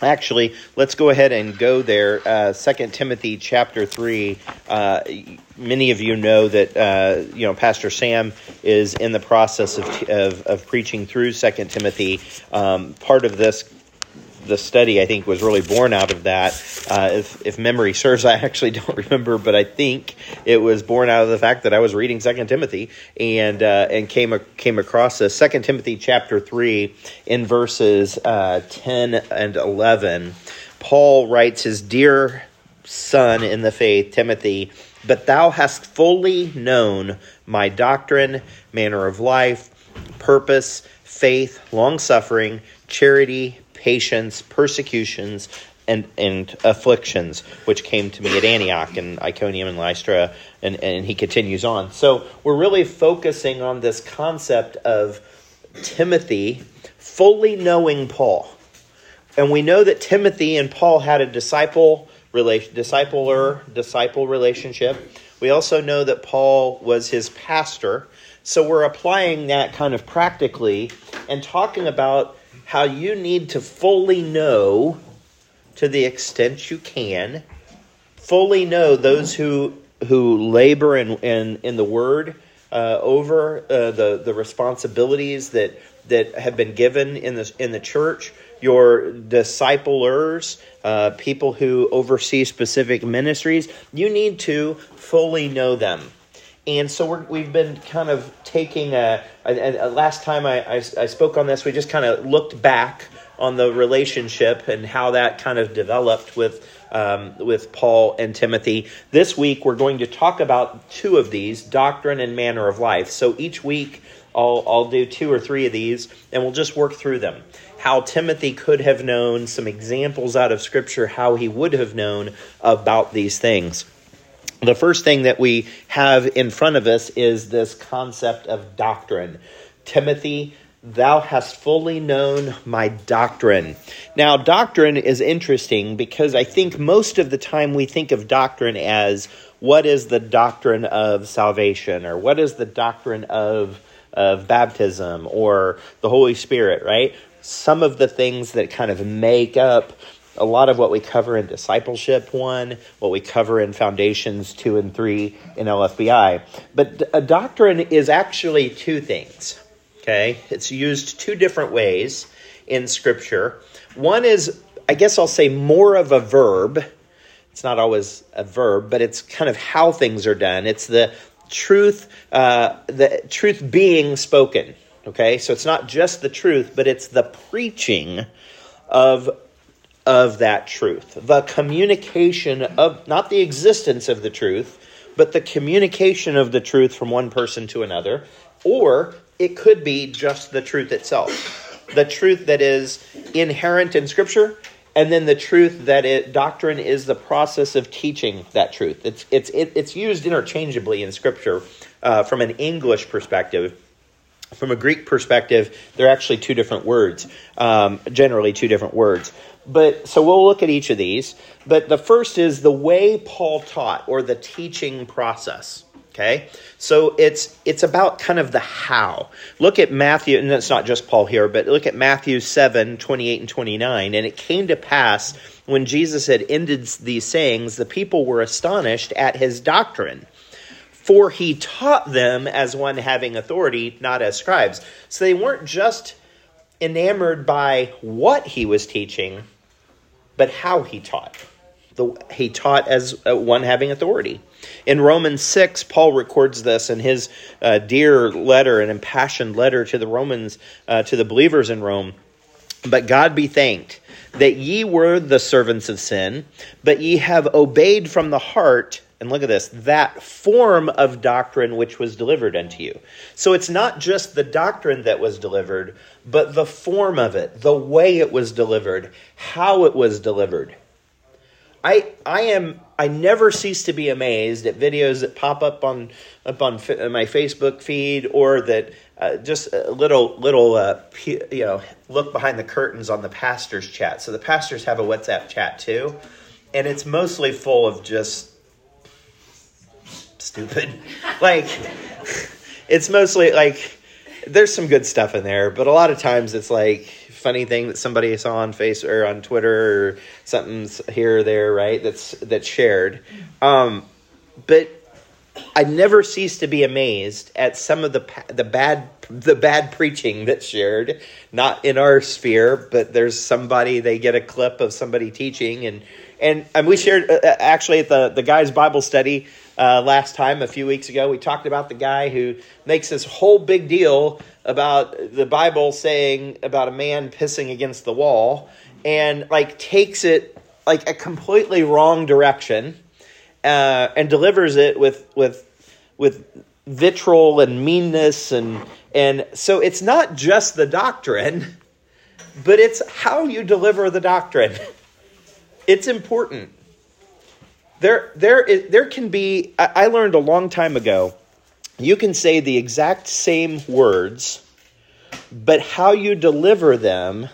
Actually, let's go ahead and go there. Uh, Second Timothy chapter three. Uh, many of you know that uh, you know Pastor Sam is in the process of of, of preaching through Second Timothy. Um, part of this the study I think was really born out of that. Uh, if, if memory serves, I actually don't remember, but I think it was born out of the fact that I was reading Second Timothy and uh, and came came across this Second Timothy chapter three in verses uh, ten and eleven. Paul writes his dear son in the faith, Timothy, but thou hast fully known my doctrine, manner of life, purpose, faith, long suffering, charity, patience, persecutions, and, and afflictions, which came to me at Antioch and Iconium and Lystra, and, and he continues on. So we're really focusing on this concept of Timothy fully knowing Paul. And we know that Timothy and Paul had a disciple discipler disciple relationship. We also know that Paul was his pastor. So we're applying that kind of practically and talking about how you need to fully know, to the extent you can, fully know those who who labor in in, in the word uh, over uh, the the responsibilities that that have been given in the in the church. Your disciplers, uh, people who oversee specific ministries, you need to fully know them. And so we have been kind of taking a, a, a last time I, I, I, spoke on this, we just kind of looked back on the relationship and how that kind of developed with um, with Paul and Timothy. This week we're going to talk about two of these, doctrine and manner of life. So each week I'll, I'll do two or three of these and we'll just work through them. How Timothy could have known, some examples out of Scripture, how he would have known about these things the first thing that we have in front of us is this concept of doctrine. Timothy, thou hast fully known my doctrine. Now, doctrine is interesting because I think most of the time we think of doctrine as what is the doctrine of salvation or what is the doctrine of, of baptism or the Holy Spirit, right? Some of the things that kind of make up a lot of what we cover in discipleship one, what we cover in foundations two and three in LFBI. But a doctrine is actually two things. Okay, it's used two different ways in Scripture. One is, I guess I'll say, more of a verb. It's not always a verb, but it's kind of how things are done. It's the truth, uh, the truth being spoken. Okay, so it's not just the truth, but it's the preaching of of that truth. The communication of, not the existence of the truth, but the communication of the truth from one person to another. Or it could be just the truth itself. The truth that is inherent in Scripture, and then the truth that it doctrine is the process of teaching that truth. It's it's it, it's used interchangeably in Scripture uh, from an English perspective. From a Greek perspective, they're actually two different words, um, generally two different words. But so we'll look at each of these. But the first is the way Paul taught or the teaching process. Okay, so it's it's about kind of the how. Look at Matthew, and it's not just Paul here, but look at Matthew 7, 28 and 29. And it came to pass when Jesus had ended these sayings, the people were astonished at his doctrine. For he taught them as one having authority, not as scribes. So they weren't just enamored by what he was teaching, but how he taught. The, he taught as uh, one having authority. In Romans 6, Paul records this in his uh, dear letter, an impassioned letter to the Romans, uh, to the believers in Rome. But God be thanked that ye were the servants of sin, but ye have obeyed from the heart and look at this that form of doctrine which was delivered unto you. So it's not just the doctrine that was delivered, but the form of it, the way it was delivered, how it was delivered. I I am I never cease to be amazed at videos that pop up on up on my Facebook feed or that uh, just a little little uh, you know look behind the curtains on the pastors chat. So the pastors have a WhatsApp chat too, and it's mostly full of just stupid. like, it's mostly like there's some good stuff in there, but a lot of times it's like funny thing that somebody saw on face or on Twitter or something's here or there, right? That's that's shared. Um, but I never cease to be amazed at some of the the bad the bad preaching that's shared, not in our sphere, but there's somebody they get a clip of somebody teaching and and, and we shared uh, uh actually at the the guys Bible study uh, last time a few weeks ago. We talked about the guy who makes this whole big deal about the Bible saying about a man pissing against the wall and like takes it like a completely wrong direction uh, and delivers it with with with vitriol and meanness and and so it's not just the doctrine but it's how you deliver the doctrine it's important there there is, there can be I, I learned a long time ago you can say the exact same words but how you deliver them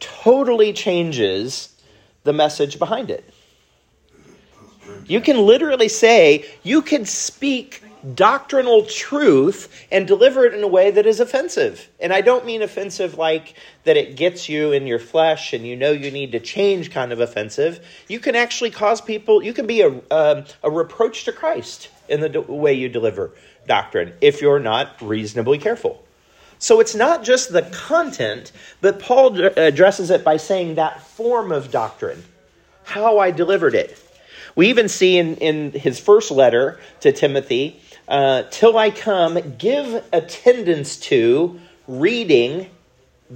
totally changes the message behind it. You can literally say, you can speak doctrinal truth and deliver it in a way that is offensive. And I don't mean offensive like that it gets you in your flesh and you know you need to change kind of offensive. You can actually cause people, you can be a, um, a reproach to Christ in the way you deliver doctrine if you're not reasonably careful. So it's not just the content, but Paul addresses it by saying that form of doctrine, how I delivered it. We even see in, in his first letter to Timothy, uh, till I come, give attendance to reading,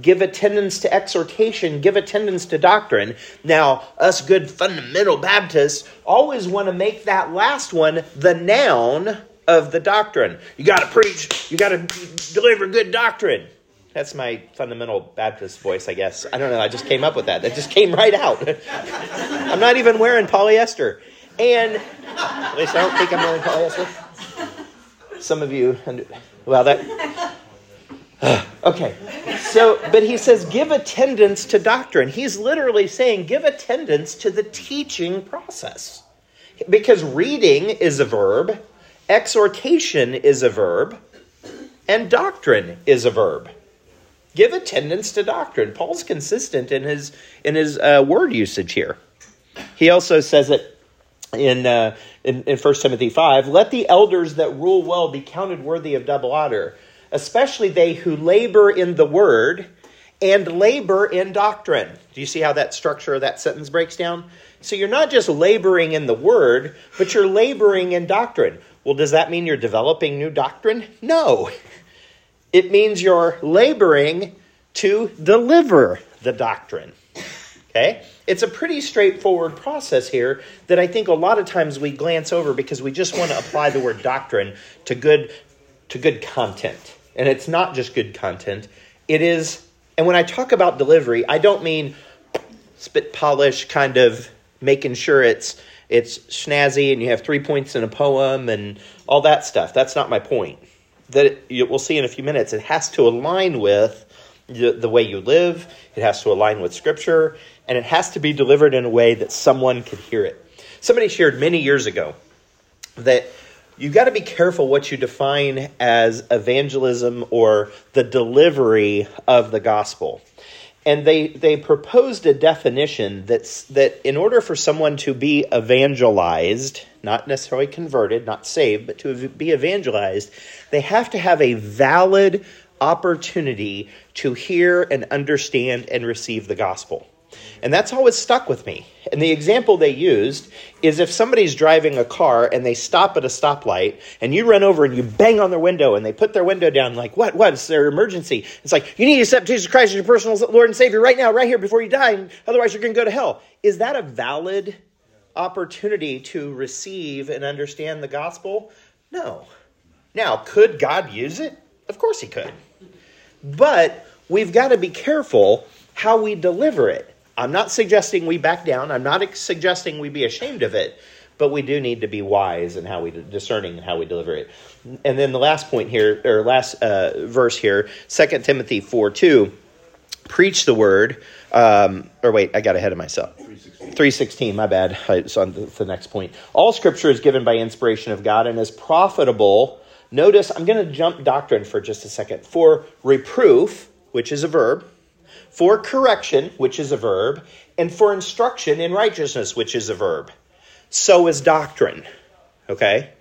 give attendance to exhortation, give attendance to doctrine. Now, us good fundamental Baptists always want to make that last one the noun of the doctrine. You got to preach, you got to deliver good doctrine. That's my fundamental Baptist voice, I guess. I don't know. I just came up with that. That just came right out. I'm not even wearing polyester. And at least I don't think I'm wearing polyester. Some of you, well, that. okay. So, but he says, give attendance to doctrine. He's literally saying, give attendance to the teaching process. Because reading is a verb, exhortation is a verb, and doctrine is a verb. Give attendance to doctrine. Paul's consistent in his in his uh, word usage here. He also says it in, uh, in, in 1 Timothy 5 let the elders that rule well be counted worthy of double honor, especially they who labor in the word and labor in doctrine. Do you see how that structure of that sentence breaks down? So you're not just laboring in the word, but you're laboring in doctrine. Well, does that mean you're developing new doctrine? No. It means you're laboring to deliver the doctrine. Okay? It's a pretty straightforward process here that I think a lot of times we glance over because we just want to apply the word doctrine to good to good content. And it's not just good content. It is and when I talk about delivery, I don't mean spit polish kind of making sure it's it's snazzy and you have three points in a poem and all that stuff. That's not my point. That it, we'll see in a few minutes. It has to align with the, the way you live. It has to align with Scripture and it has to be delivered in a way that someone could hear it. Somebody shared many years ago that you've got to be careful what you define as evangelism or the delivery of the gospel. And they, they proposed a definition that's, that in order for someone to be evangelized, not necessarily converted, not saved, but to be evangelized, they have to have a valid opportunity to hear and understand and receive the gospel. And that's always stuck with me. And the example they used is if somebody's driving a car and they stop at a stoplight and you run over and you bang on their window and they put their window down, like, what? What? It's their emergency. It's like, you need to accept Jesus Christ as your personal Lord and Savior right now, right here before you die, otherwise you're going to go to hell. Is that a valid opportunity to receive and understand the gospel? No. Now, could God use it? Of course he could. But we've got to be careful how we deliver it. I'm not suggesting we back down. I'm not suggesting we be ashamed of it, but we do need to be wise in how we discerning how we deliver it. And then the last point here, or last uh, verse here, 2 Timothy 4 2, preach the word. Um, or wait, I got ahead of myself. 316, my bad. It's on the next point. All scripture is given by inspiration of God and is profitable. Notice, I'm going to jump doctrine for just a second. For reproof, which is a verb, for correction, which is a verb, and for instruction in righteousness, which is a verb. So is doctrine. Okay?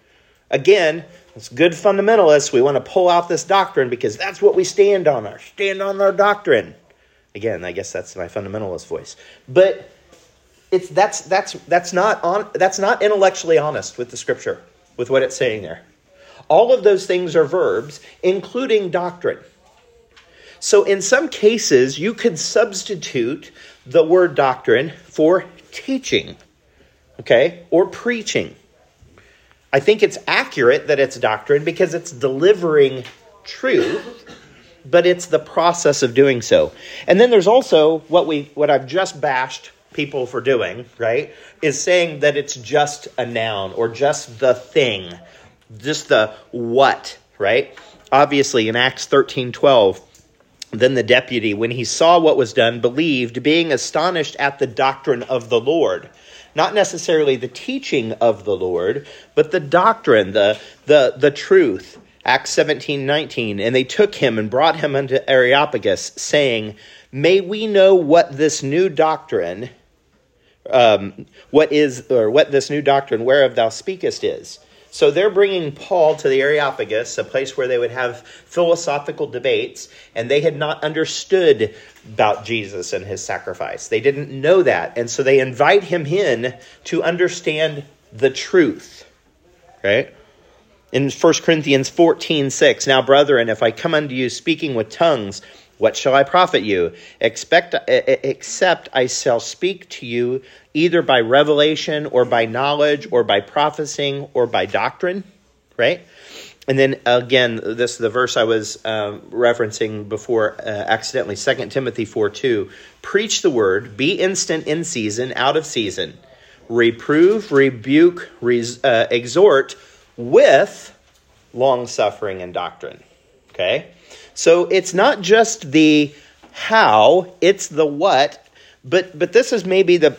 Again, as good fundamentalists, we want to pull out this doctrine because that's what we stand on. Our stand on our doctrine. Again, I guess that's my fundamentalist voice. But it's that's that's that's not on that's not intellectually honest with the scripture, with what it's saying there. All of those things are verbs, including doctrine. So in some cases, you could substitute the word doctrine for teaching, okay, or preaching. I think it's accurate that it's doctrine because it's delivering truth, but it's the process of doing so. And then there's also what we what I've just bashed people for doing, right? Is saying that it's just a noun or just the thing, just the what, right? Obviously in Acts 13:12 then the deputy, when he saw what was done, believed, being astonished at the doctrine of the Lord not necessarily the teaching of the Lord, but the doctrine, the, the, the truth. Acts 17 19. And they took him and brought him unto Areopagus, saying, May we know what this new doctrine, um, what is, or what this new doctrine whereof thou speakest is. So they're bringing Paul to the Areopagus, a place where they would have philosophical debates, and they had not understood about Jesus and his sacrifice. They didn't know that. And so they invite him in to understand the truth. Right? In 1 Corinthians 14 6, now, brethren, if I come unto you speaking with tongues, what shall I profit you? Expect, except I shall speak to you either by revelation or by knowledge or by prophesying or by doctrine, right? And then again, this is the verse I was uh, referencing before uh, accidentally, 2 Timothy 4 2. Preach the word, be instant in season, out of season. Reprove, rebuke, res, uh, exhort with long suffering and doctrine. Okay? So it's not just the how, it's the what. But but this is maybe the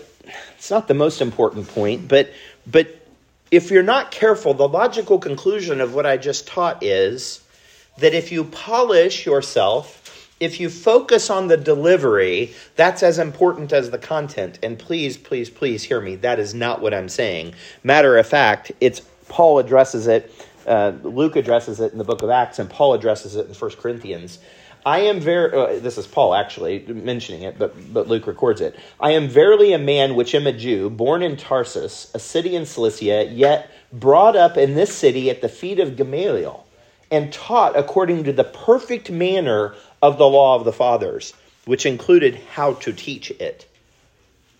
it's not the most important point, but but if you're not careful, the logical conclusion of what I just taught is that if you polish yourself, if you focus on the delivery, that's as important as the content. And please, please, please hear me. That is not what I'm saying. Matter of fact, it's Paul addresses it uh, Luke addresses it in the book of Acts, and Paul addresses it in First Corinthians. I am very, uh, this is Paul actually mentioning it, but, but Luke records it. I am verily a man which am a Jew, born in Tarsus, a city in Cilicia, yet brought up in this city at the feet of Gamaliel, and taught according to the perfect manner of the law of the fathers, which included how to teach it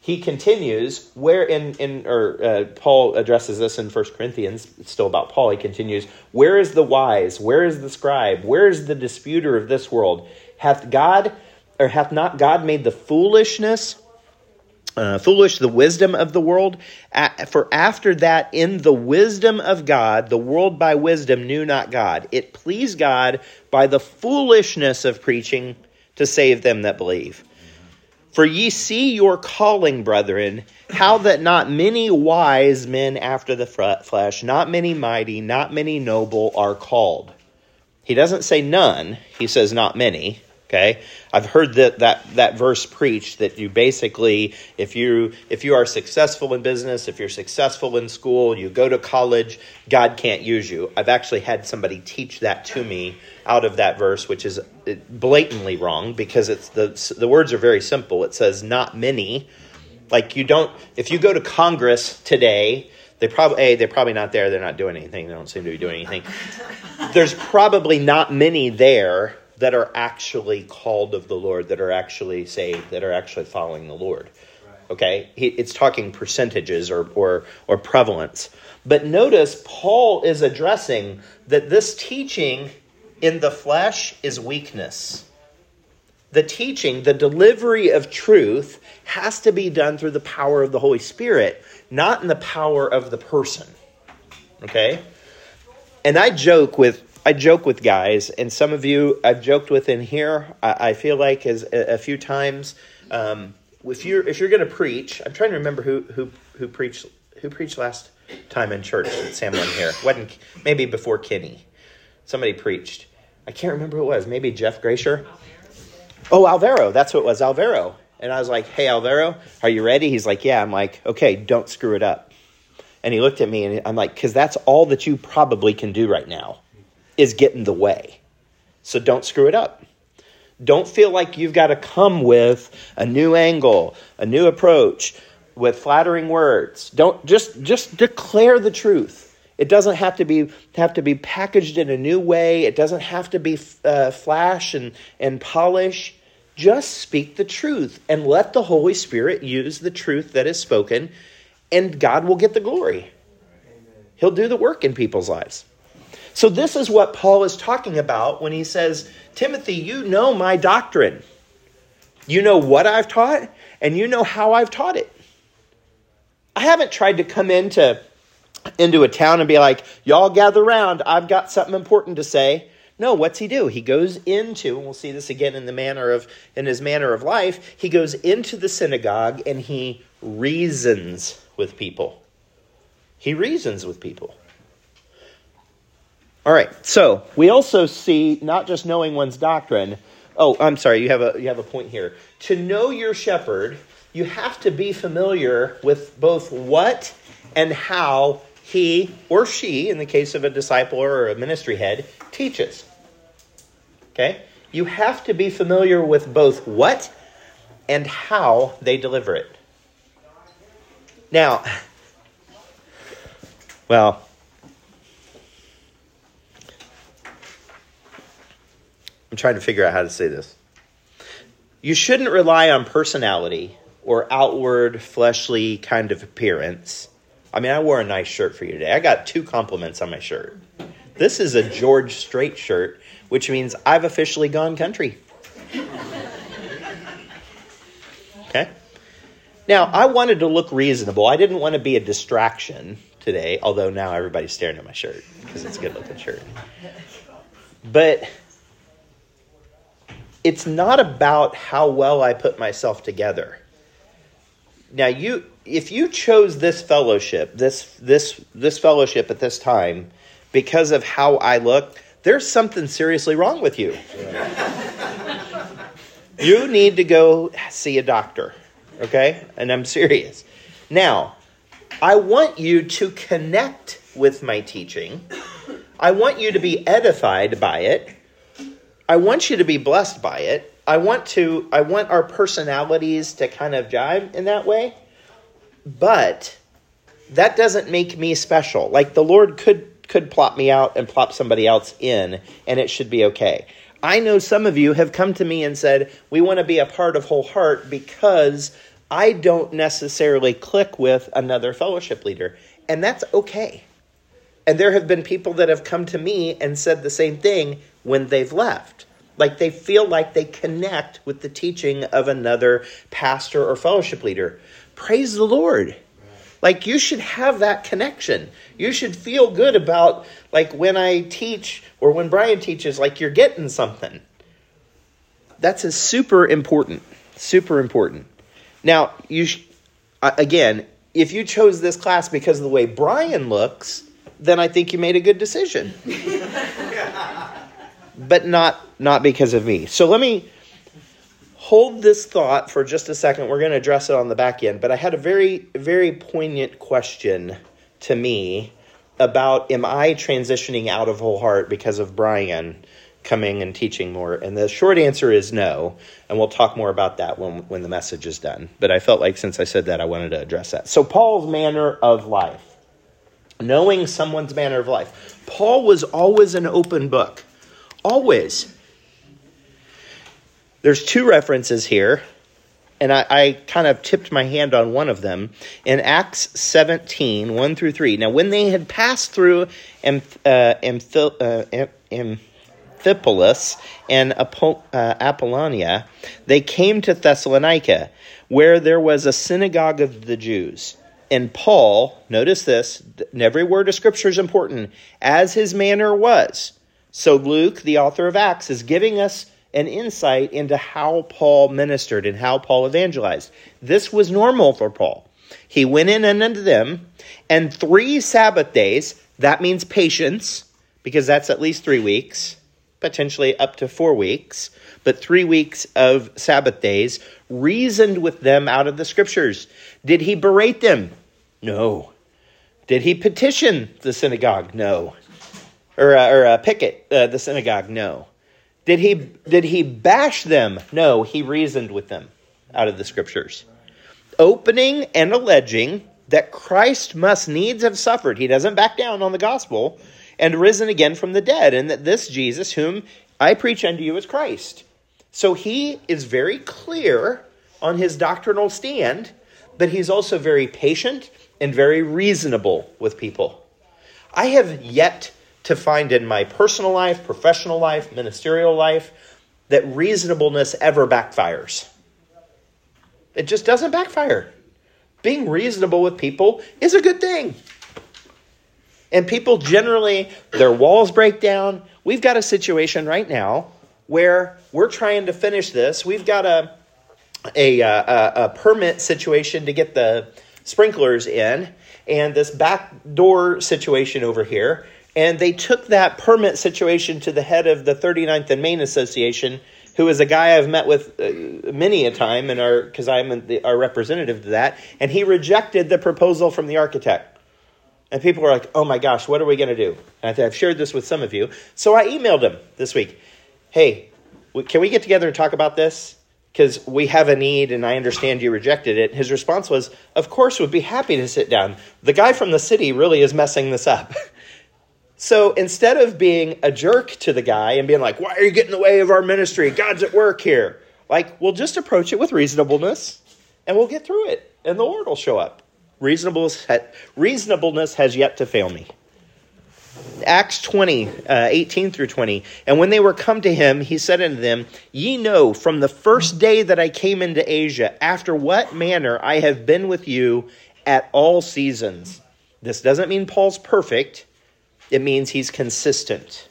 he continues where in in or uh, Paul addresses this in First Corinthians. It's still about Paul. He continues, "Where is the wise? Where is the scribe? Where is the disputer of this world? Hath God or hath not God made the foolishness?" Uh, foolish the wisdom of the world for after that in the wisdom of god the world by wisdom knew not god it pleased god by the foolishness of preaching to save them that believe for ye see your calling, brethren, how that not many wise men after the flesh, not many mighty, not many noble are called. He doesn't say none, he says not many. Okay, I've heard that that that verse preached that you basically, if you if you are successful in business, if you're successful in school, you go to college, God can't use you. I've actually had somebody teach that to me out of that verse, which is blatantly wrong because it's the the words are very simple. It says not many. Like you don't if you go to Congress today, they probably a they're probably not there. They're not doing anything. They don't seem to be doing anything. There's probably not many there that are actually called of the Lord, that are actually saved, that are actually following the Lord. Okay, it's talking percentages or, or or prevalence. But notice Paul is addressing that this teaching in the flesh is weakness. The teaching, the delivery of truth, has to be done through the power of the Holy Spirit, not in the power of the person. Okay? And I joke with I joke with guys, and some of you I've joked with in here. I, I feel like as a, a few times, um, if you're if you're going to preach, I'm trying to remember who who who preached who preached last time in church at Sam Lynn here. wasn't maybe before Kenny. Somebody preached. I can't remember who it was. Maybe Jeff Gracier. Oh, Alvaro, that's what it was, Alvaro. And I was like, Hey, Alvaro, are you ready? He's like, Yeah. I'm like, Okay, don't screw it up. And he looked at me and I'm like, Because that's all that you probably can do right now is get in the way. So don't screw it up. Don't feel like you've got to come with a new angle, a new approach, with flattering words. Don't just just declare the truth. It doesn't have to be have to be packaged in a new way. It doesn't have to be uh, flash and and polish. Just speak the truth and let the Holy Spirit use the truth that is spoken, and God will get the glory. He'll do the work in people's lives. So, this is what Paul is talking about when he says, Timothy, you know my doctrine. You know what I've taught, and you know how I've taught it. I haven't tried to come into, into a town and be like, y'all gather around, I've got something important to say. No, what's he do? He goes into, and we'll see this again in the manner of in his manner of life, he goes into the synagogue and he reasons with people. He reasons with people. All right. So we also see not just knowing one's doctrine. Oh, I'm sorry. You have a you have a point here. To know your shepherd, you have to be familiar with both what and how he or she, in the case of a disciple or a ministry head, teaches. Okay? You have to be familiar with both what and how they deliver it. Now, well, I'm trying to figure out how to say this. You shouldn't rely on personality or outward fleshly kind of appearance. I mean, I wore a nice shirt for you today. I got two compliments on my shirt. This is a George Strait shirt, which means I've officially gone country. Okay? Now, I wanted to look reasonable. I didn't want to be a distraction today, although now everybody's staring at my shirt because it's a good looking shirt. But it's not about how well I put myself together. Now you if you chose this fellowship, this this this fellowship at this time because of how I look, there's something seriously wrong with you. you need to go see a doctor, okay? And I'm serious. Now, I want you to connect with my teaching. I want you to be edified by it. I want you to be blessed by it. I want to I want our personalities to kind of jive in that way. But that doesn't make me special. Like the Lord could could plop me out and plop somebody else in and it should be okay. I know some of you have come to me and said, "We want to be a part of Whole Heart because I don't necessarily click with another fellowship leader." And that's okay. And there have been people that have come to me and said the same thing when they've left. Like they feel like they connect with the teaching of another pastor or fellowship leader. Praise the Lord. Like you should have that connection. You should feel good about like when I teach or when Brian teaches, like you're getting something. That's a super important. Super important. Now, you sh- again, if you chose this class because of the way Brian looks, then I think you made a good decision. but not not because of me. So let me hold this thought for just a second. We're going to address it on the back end, but I had a very very poignant question to me about am I transitioning out of whole heart because of Brian coming and teaching more? And the short answer is no, and we'll talk more about that when when the message is done. But I felt like since I said that I wanted to address that. So Paul's manner of life. Knowing someone's manner of life. Paul was always an open book. Always. There's two references here, and I, I, kind of tipped my hand on one of them in Acts 17, 1 through 3. Now, when they had passed through Amph- uh, uh, Amphipolis and uh, Apollonia, they came to Thessalonica, where there was a synagogue of the Jews. And Paul, notice this, every word of Scripture is important, as his manner was so, Luke, the author of Acts, is giving us an insight into how Paul ministered and how Paul evangelized. This was normal for Paul. He went in and unto them, and three Sabbath days, that means patience, because that's at least three weeks. potentially up to four weeks, but three weeks of Sabbath days, reasoned with them out of the scriptures. Did he berate them? No. Did he petition the synagogue? No. Or, uh, or uh, picket uh, the synagogue? No. Did he, did he bash them? No, he reasoned with them out of the scriptures. Opening and alleging that Christ must needs have suffered. He doesn't back down on the gospel and risen again from the dead, and that this Jesus, whom I preach unto you, is Christ. So he is very clear on his doctrinal stand, but he's also very patient and very reasonable with people. I have yet to find in my personal life, professional life, ministerial life, that reasonableness ever backfires. It just doesn't backfire. Being reasonable with people is a good thing. And people generally, their walls break down. We've got a situation right now where we're trying to finish this. We've got a, a, uh, a, a permit situation to get the sprinklers in, and this back door situation over here. And they took that permit situation to the head of the 39th and Main Association, who is a guy I've met with uh, many a time, and because I'm the, our representative to that, and he rejected the proposal from the architect. And people were like, "Oh my gosh, what are we going to do?" And I've shared this with some of you, so I emailed him this week. Hey, can we get together and talk about this? Because we have a need, and I understand you rejected it. His response was, "Of course, would be happy to sit down." The guy from the city really is messing this up. So instead of being a jerk to the guy and being like, why are you getting in the way of our ministry? God's at work here. Like, we'll just approach it with reasonableness and we'll get through it and the Lord will show up. Reasonableness, reasonableness has yet to fail me. Acts 20, uh, 18 through 20. And when they were come to him, he said unto them, Ye know from the first day that I came into Asia, after what manner I have been with you at all seasons. This doesn't mean Paul's perfect it means he's consistent.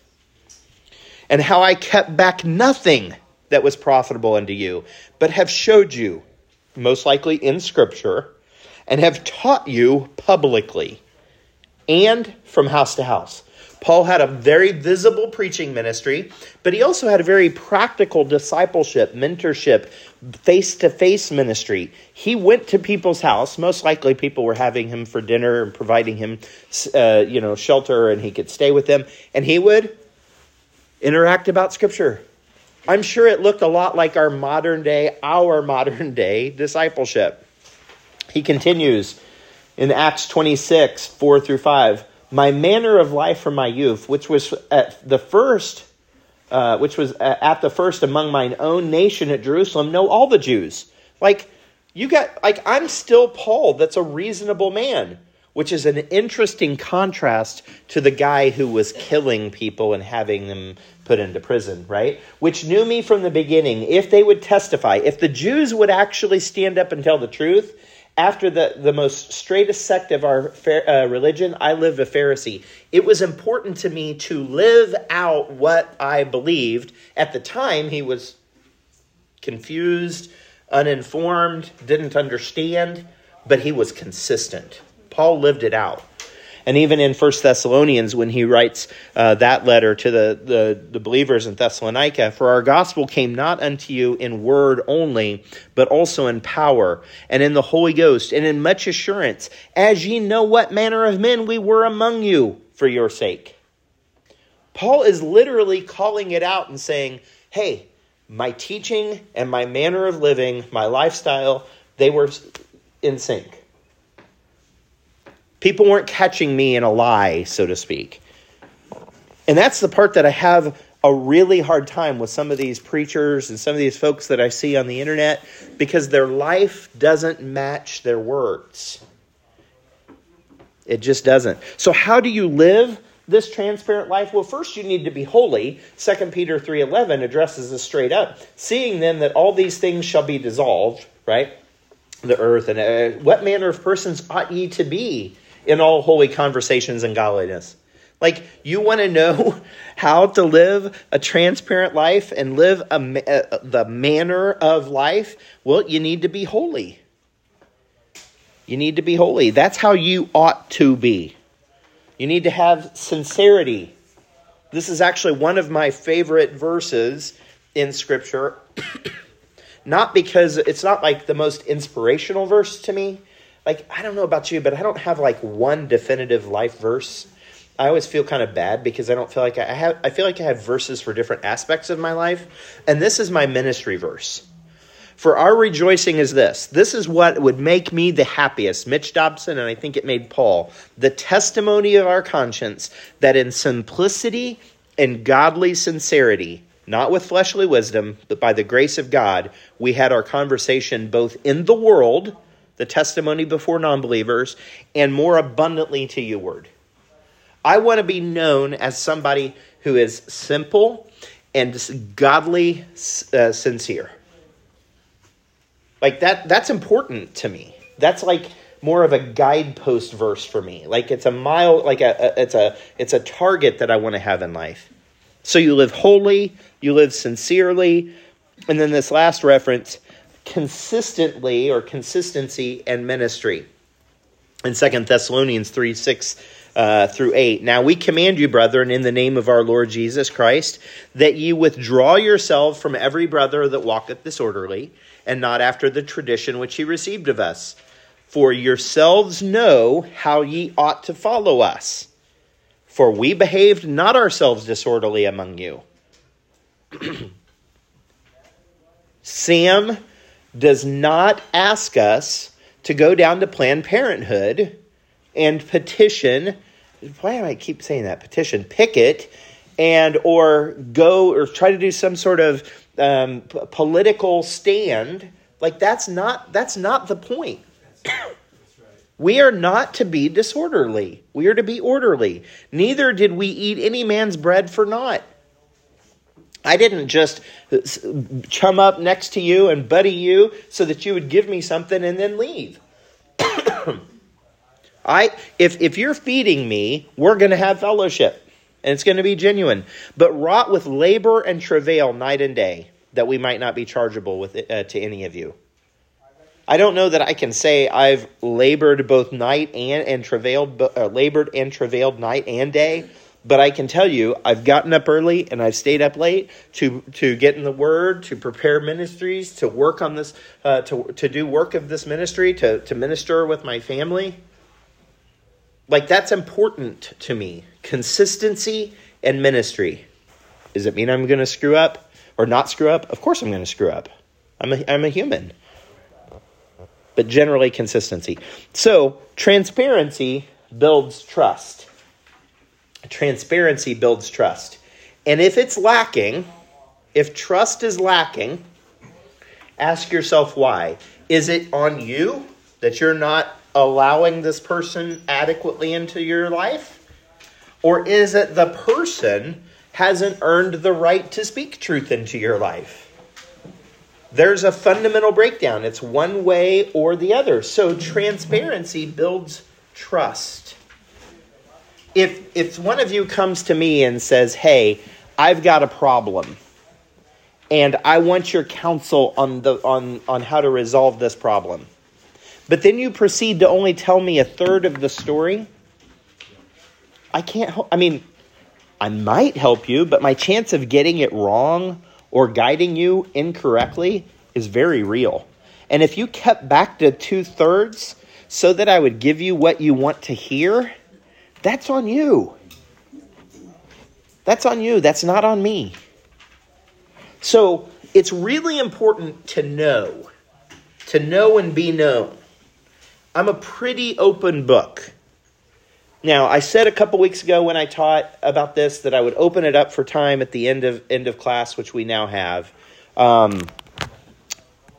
And how I kept back nothing that was profitable unto you, but have showed you, most likely in Scripture, and have taught you publicly and from house to house Paul had a very visible preaching ministry, but he also had a very practical discipleship, mentorship, face to face ministry. He went to people's house. Most likely, people were having him for dinner and providing him, uh, you know, shelter, and he could stay with them. And he would interact about Scripture. I'm sure it looked a lot like our modern day, our modern day discipleship. He continues in Acts 26, 4 through 5 my manner of life from my youth, which was at the first, uh, which was at the first among mine own nation at Jerusalem, know all the Jews. Like you got, like I'm still Paul. That's a reasonable man, which is an interesting contrast to the guy who was killing people and having them put into prison, right? Which knew me from the beginning. If they would testify, if the Jews would actually stand up and tell the truth, after the, the most straightest sect of our uh, religion, I lived a Pharisee. It was important to me to live out what I believed. At the time, he was confused, uninformed, didn't understand, but he was consistent. Paul lived it out. And even in First Thessalonians, when he writes uh, that letter to the, the, the believers in Thessalonica, for our gospel came not unto you in word only, but also in power, and in the Holy Ghost, and in much assurance, as ye know what manner of men we were among you for your sake. Paul is literally calling it out and saying, hey, my teaching and my manner of living, my lifestyle, they were in sync. People weren't catching me in a lie, so to speak. And that's the part that I have a really hard time with some of these preachers and some of these folks that I see on the internet because their life doesn't match their words. It just doesn't. So how do you live this transparent life? Well, first you need to be holy. 2 Peter 3:11 addresses this straight up. Seeing then that all these things shall be dissolved, right? The earth and uh, what manner of persons ought ye to be in all holy conversations and godliness. Like, you want to know how to live a transparent life and live a, a, uh, the manner of life? Well, you need to be holy. You need to be holy. That's how you ought to be. You need to have sincerity. This is actually one of my favorite verses in Scripture. not because it's not like the most inspirational verse to me. Like, I don't know about you, but I don't have like one definitive life verse. I always feel kind of bad because I don't feel like I have, I feel like I have verses for different aspects of my life. And this is my ministry verse. For our rejoicing is this. This is what would make me the happiest. Mitch Dobson, and I think it made Paul, the testimony of our conscience that in simplicity and godly sincerity, not with fleshly wisdom, but by the grace of God, we had our conversation both in the world, the testimony before non believers, and more abundantly to you, word. I want to be known as somebody who is simple and godly uh, sincere. Like that that's important to me. That's like more of a guidepost verse for me. Like it's a mile like a, a it's a it's a target that I want to have in life. So you live holy, you live sincerely, and then this last reference consistently or consistency and ministry. In Second Thessalonians 3 6 uh, through 8. Now we command you, brethren, in the name of our Lord Jesus Christ, that ye withdraw yourselves from every brother that walketh disorderly and not after the tradition which he received of us. For yourselves know how ye ought to follow us. For we behaved not ourselves disorderly among you. Sam does not ask us to go down to Planned Parenthood and petition. Why do I keep saying that? Petition, picket, and or go or try to do some sort of um, p- political stand. Like that's not that's not the point. We are not to be disorderly. We are to be orderly. Neither did we eat any man's bread for naught. I didn't just chum up next to you and buddy you so that you would give me something and then leave. I if if you're feeding me, we're going to have fellowship and it's going to be genuine, but wrought with labor and travail night and day, that we might not be chargeable with it, uh, to any of you. I don't know that I can say I've labored both night and and travailed, uh, labored and travailed night and day, but I can tell you I've gotten up early and I've stayed up late to to get in the Word, to prepare ministries, to work on this, uh, to to do work of this ministry, to to minister with my family. Like that's important to me consistency and ministry. Does it mean I'm going to screw up or not screw up? Of course I'm going to screw up. I'm a, I'm a human. But generally, consistency. So, transparency builds trust. Transparency builds trust. And if it's lacking, if trust is lacking, ask yourself why. Is it on you that you're not allowing this person adequately into your life? Or is it the person hasn't earned the right to speak truth into your life? There's a fundamental breakdown. It's one way or the other. So transparency builds trust. If if one of you comes to me and says, "Hey, I've got a problem." And I want your counsel on the on on how to resolve this problem. But then you proceed to only tell me a third of the story I can't help, I mean, I might help you, but my chance of getting it wrong or guiding you incorrectly is very real. And if you kept back to two thirds so that I would give you what you want to hear, that's on you. That's on you. That's not on me. So it's really important to know, to know and be known. I'm a pretty open book. Now, I said a couple weeks ago when I taught about this that I would open it up for time at the end of end of class, which we now have. Um,